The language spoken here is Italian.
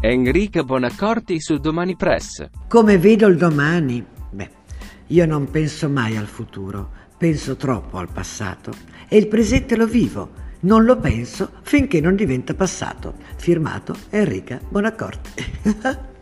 Enrica Bonaccorti su Domani Press. Come vedo il domani? Beh, io non penso mai al futuro, penso troppo al passato e il presente lo vivo, non lo penso finché non diventa passato. Firmato Enrica Bonaccorti.